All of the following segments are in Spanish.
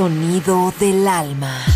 Sonido del alma.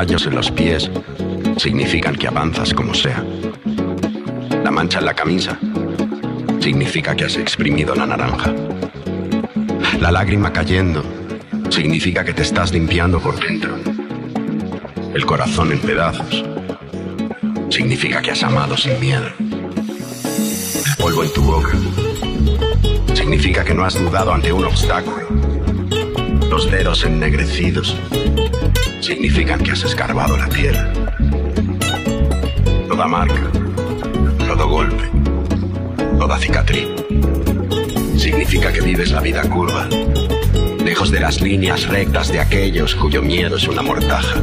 Callos en los pies significan que avanzas como sea. La mancha en la camisa significa que has exprimido la naranja. La lágrima cayendo significa que te estás limpiando por dentro. El corazón en pedazos significa que has amado sin miedo. El polvo en tu boca significa que no has dudado ante un obstáculo. Los dedos ennegrecidos significan que has escarbado la tierra. Toda marca, todo golpe, toda cicatriz significa que vives la vida curva, lejos de las líneas rectas de aquellos cuyo miedo es una mortaja.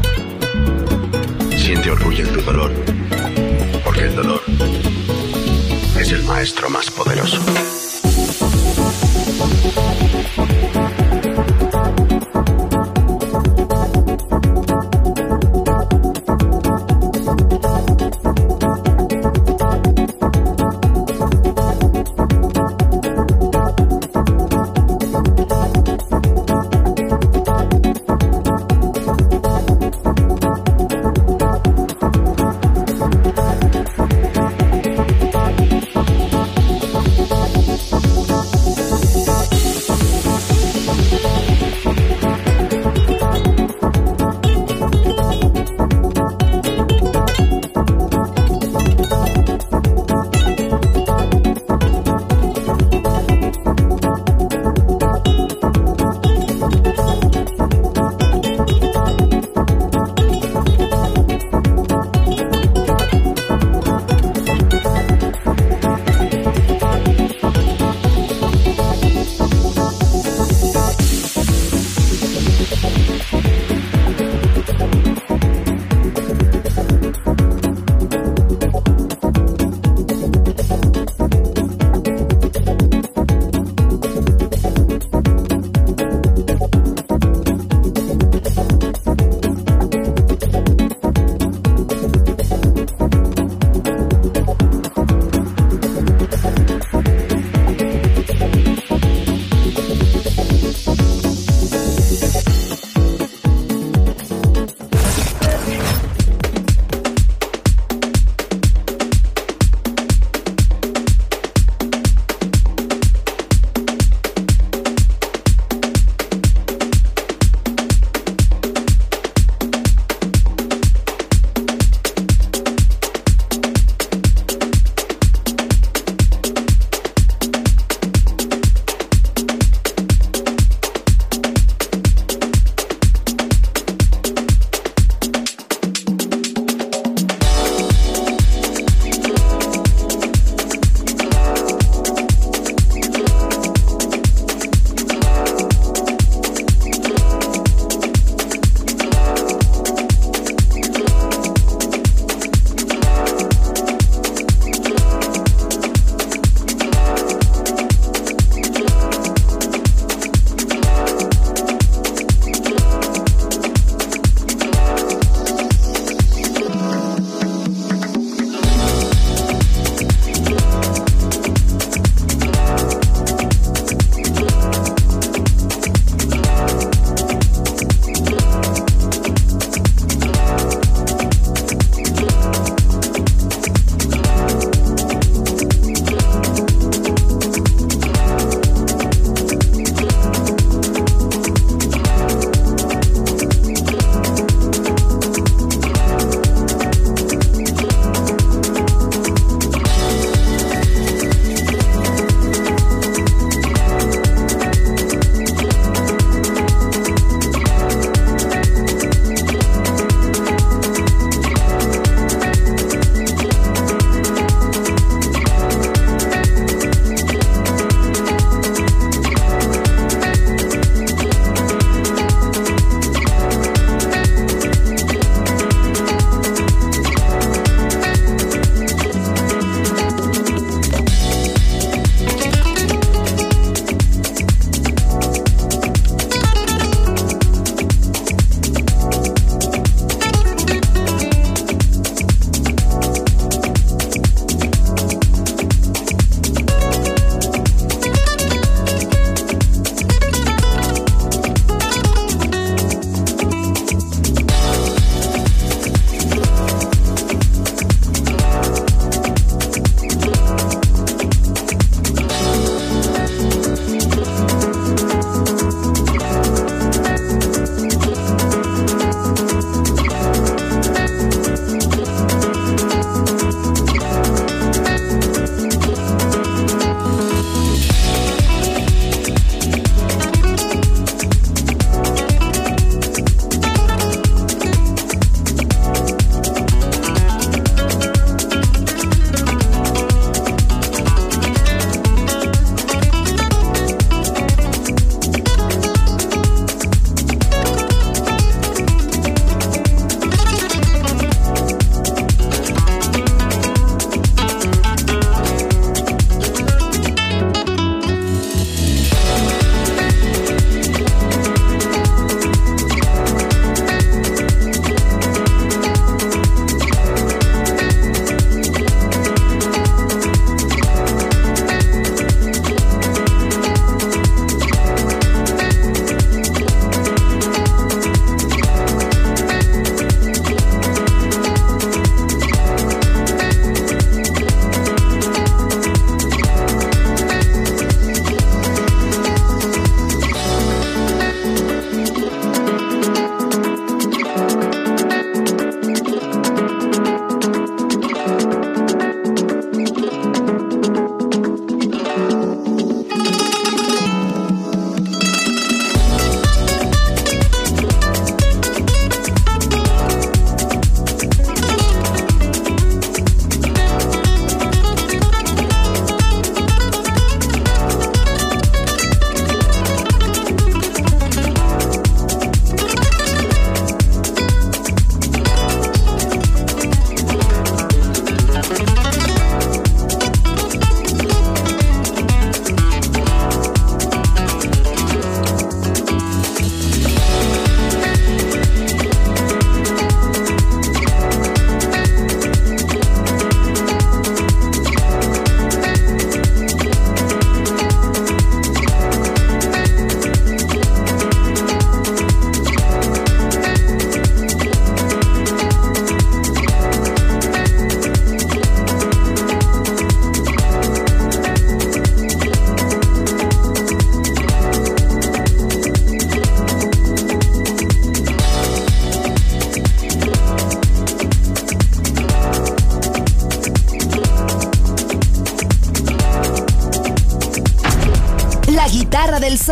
Siente orgullo en tu dolor, porque el dolor es el maestro más poderoso.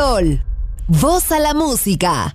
Sol. Voz a la música.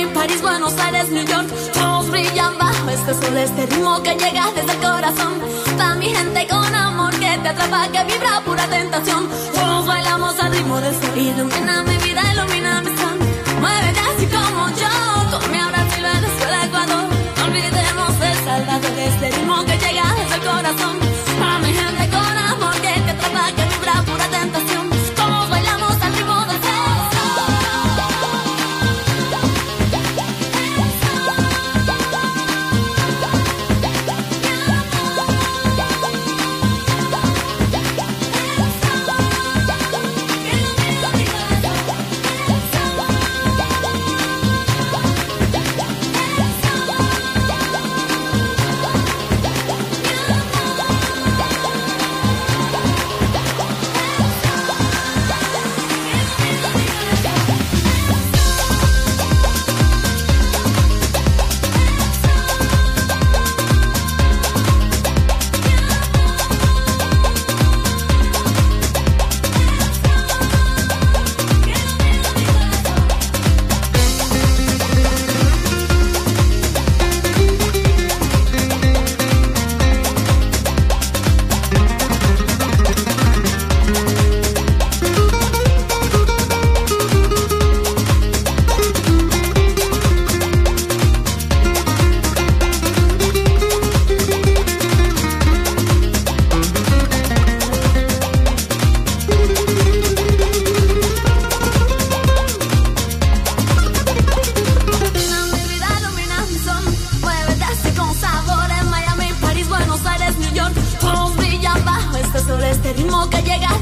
Miami, París, Buenos Aires, New York. Todos brillan bajo este sol, este ritmo que llega desde el corazón. Pa' mi gente con amor que te atrapa, que vibra pura tentación. Todos bailamos al ritmo de sol. Ilumina mi vida, ilumina mi son. Muévete así como yo, con mi Brasil, Venezuela, Ecuador. No olvidemos el Salvador, este ritmo que llega desde el corazón.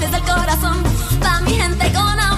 Desde el corazón. Pa' mi gente con amor